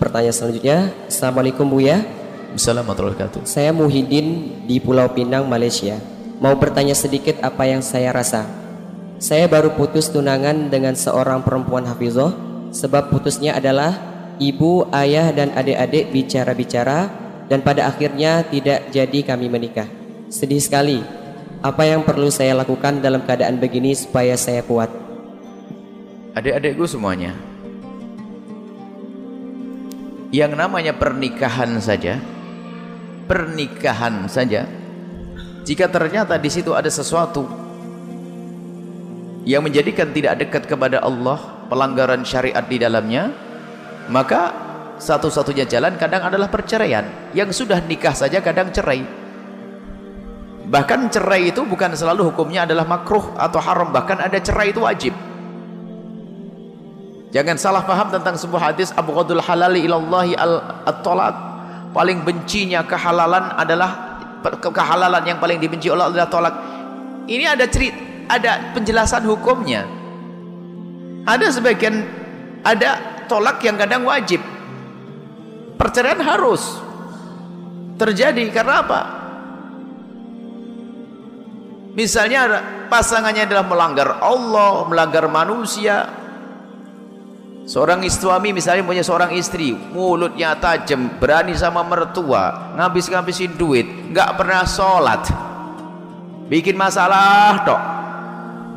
pertanyaan selanjutnya. Assalamualaikum Buya. Assalamualaikum. Saya Muhyiddin di Pulau Pinang, Malaysia. Mau bertanya sedikit apa yang saya rasa. Saya baru putus tunangan dengan seorang perempuan hafizoh sebab putusnya adalah ibu, ayah dan adik-adik bicara-bicara dan pada akhirnya tidak jadi kami menikah. Sedih sekali. Apa yang perlu saya lakukan dalam keadaan begini supaya saya kuat? Adik-adikku semuanya. Yang namanya pernikahan saja, pernikahan saja. Jika ternyata di situ ada sesuatu yang menjadikan tidak dekat kepada Allah, pelanggaran syariat di dalamnya, maka satu-satunya jalan kadang adalah perceraian. Yang sudah nikah saja kadang cerai. Bahkan cerai itu bukan selalu hukumnya adalah makruh atau haram, bahkan ada cerai itu wajib. Jangan salah paham tentang sebuah hadis Abu Qadul halali ilallahi al-talaq. Paling bencinya kehalalan adalah kehalalan yang paling dibenci Allah adalah tolak. Ini ada cerita, ada penjelasan hukumnya. Ada sebagian ada tolak yang kadang wajib. Perceraian harus terjadi karena apa? Misalnya pasangannya adalah melanggar Allah, melanggar manusia. Seorang suami misalnya punya seorang istri, mulutnya tajam, berani sama mertua, ngabis-ngabisin duit, nggak pernah sholat, bikin masalah dok,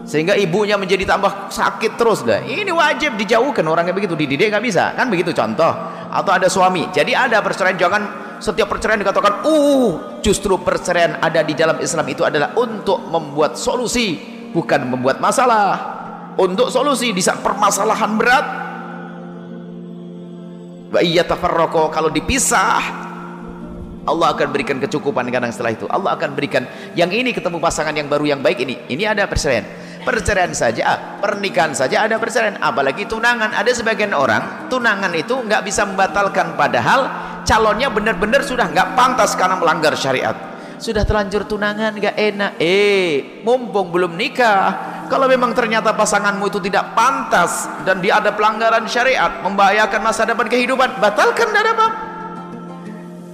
sehingga ibunya menjadi tambah sakit terus dah. Ini wajib dijauhkan orangnya begitu, dididik nggak bisa, kan begitu contoh. Atau ada suami, jadi ada perceraian. Jangan setiap perceraian dikatakan uh justru perceraian ada di dalam Islam itu adalah untuk membuat solusi bukan membuat masalah. Untuk solusi di saat permasalahan berat wa iyyatafarraqu kalau dipisah Allah akan berikan kecukupan kadang setelah itu. Allah akan berikan yang ini ketemu pasangan yang baru yang baik ini. Ini ada perceraian. Perceraian saja pernikahan saja ada perceraian. Apalagi tunangan. Ada sebagian orang tunangan itu nggak bisa membatalkan. Padahal calonnya benar-benar sudah nggak pantas karena melanggar syariat. Sudah terlanjur tunangan nggak enak. Eh mumpung belum nikah kalau memang ternyata pasanganmu itu tidak pantas dan dia ada pelanggaran syariat membahayakan masa depan kehidupan batalkan tidak apa.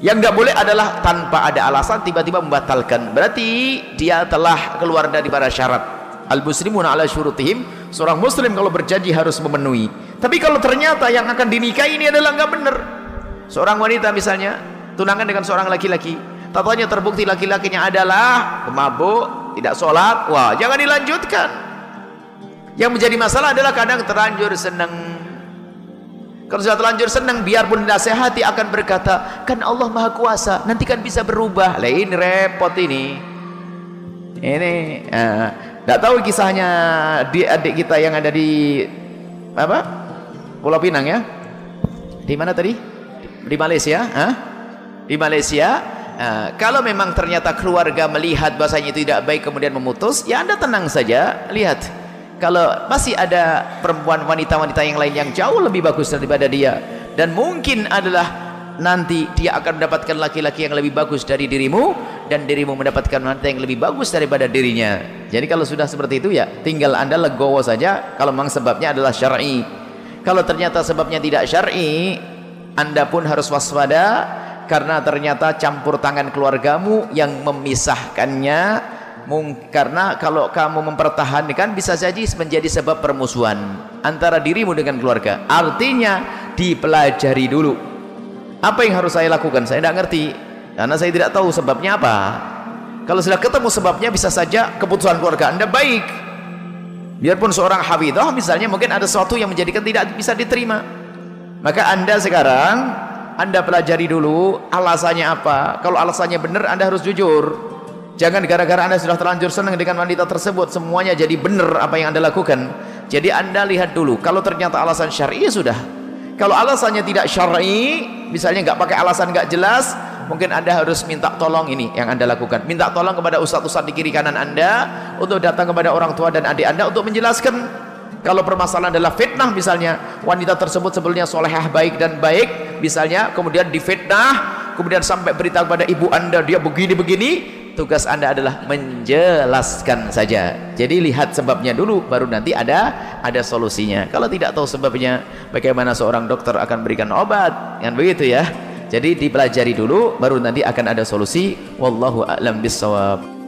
Yang nggak boleh adalah tanpa ada alasan tiba-tiba membatalkan. Berarti dia telah keluar dari para syarat. Al muslimun ala syurutihim seorang muslim kalau berjanji harus memenuhi. Tapi kalau ternyata yang akan dinikahi ini adalah nggak benar. Seorang wanita misalnya tunangan dengan seorang laki-laki tatanya terbukti laki-lakinya adalah pemabuk tidak sholat wah jangan dilanjutkan yang menjadi masalah adalah kadang terlanjur senang kalau sudah terlanjur senang biarpun nasihati akan berkata kan Allah maha kuasa nanti kan bisa berubah lain repot ini ini uh, tidak tahu kisahnya di adik kita yang ada di apa? Pulau Pinang ya? Di mana tadi? Di Malaysia? Hah? Di Malaysia. Nah, kalau memang ternyata keluarga melihat bahasanya itu tidak baik kemudian memutus, ya anda tenang saja. Lihat, kalau masih ada perempuan wanita-wanita yang lain yang jauh lebih bagus daripada dia dan mungkin adalah nanti dia akan mendapatkan laki-laki yang lebih bagus dari dirimu dan dirimu mendapatkan wanita yang lebih bagus daripada dirinya. Jadi kalau sudah seperti itu ya tinggal anda legowo saja. Kalau memang sebabnya adalah syar'i. Kalau ternyata sebabnya tidak syar'i anda pun harus waspada karena ternyata campur tangan keluargamu yang memisahkannya karena kalau kamu mempertahankan bisa jadi menjadi sebab permusuhan antara dirimu dengan keluarga. Artinya dipelajari dulu. Apa yang harus saya lakukan? Saya tidak ngerti. Karena saya tidak tahu sebabnya apa. Kalau sudah ketemu sebabnya bisa saja keputusan keluarga anda baik. Biarpun seorang hafidah misalnya mungkin ada sesuatu yang menjadikan tidak bisa diterima. Maka anda sekarang anda pelajari dulu alasannya apa. Kalau alasannya benar anda harus jujur jangan gara-gara anda sudah terlanjur senang dengan wanita tersebut semuanya jadi benar apa yang anda lakukan. Jadi anda lihat dulu kalau ternyata alasan syar'i ya sudah. Kalau alasannya tidak syar'i misalnya nggak pakai alasan nggak jelas mungkin anda harus minta tolong ini yang anda lakukan. Minta tolong kepada ustadz-ustadz di kiri kanan anda untuk datang kepada orang tua dan adik anda untuk menjelaskan. Kalau permasalahan adalah fitnah misalnya wanita tersebut sebelumnya solehah baik dan baik misalnya kemudian difitnah kemudian sampai berita kepada ibu anda dia begini-begini tugas anda adalah menjelaskan saja. Jadi lihat sebabnya dulu baru nanti ada ada solusinya. Kalau tidak tahu sebabnya bagaimana seorang dokter akan berikan obat? Kan begitu ya? Jadi dipelajari dulu baru nanti akan ada solusi. Wallahu a'lam bissawab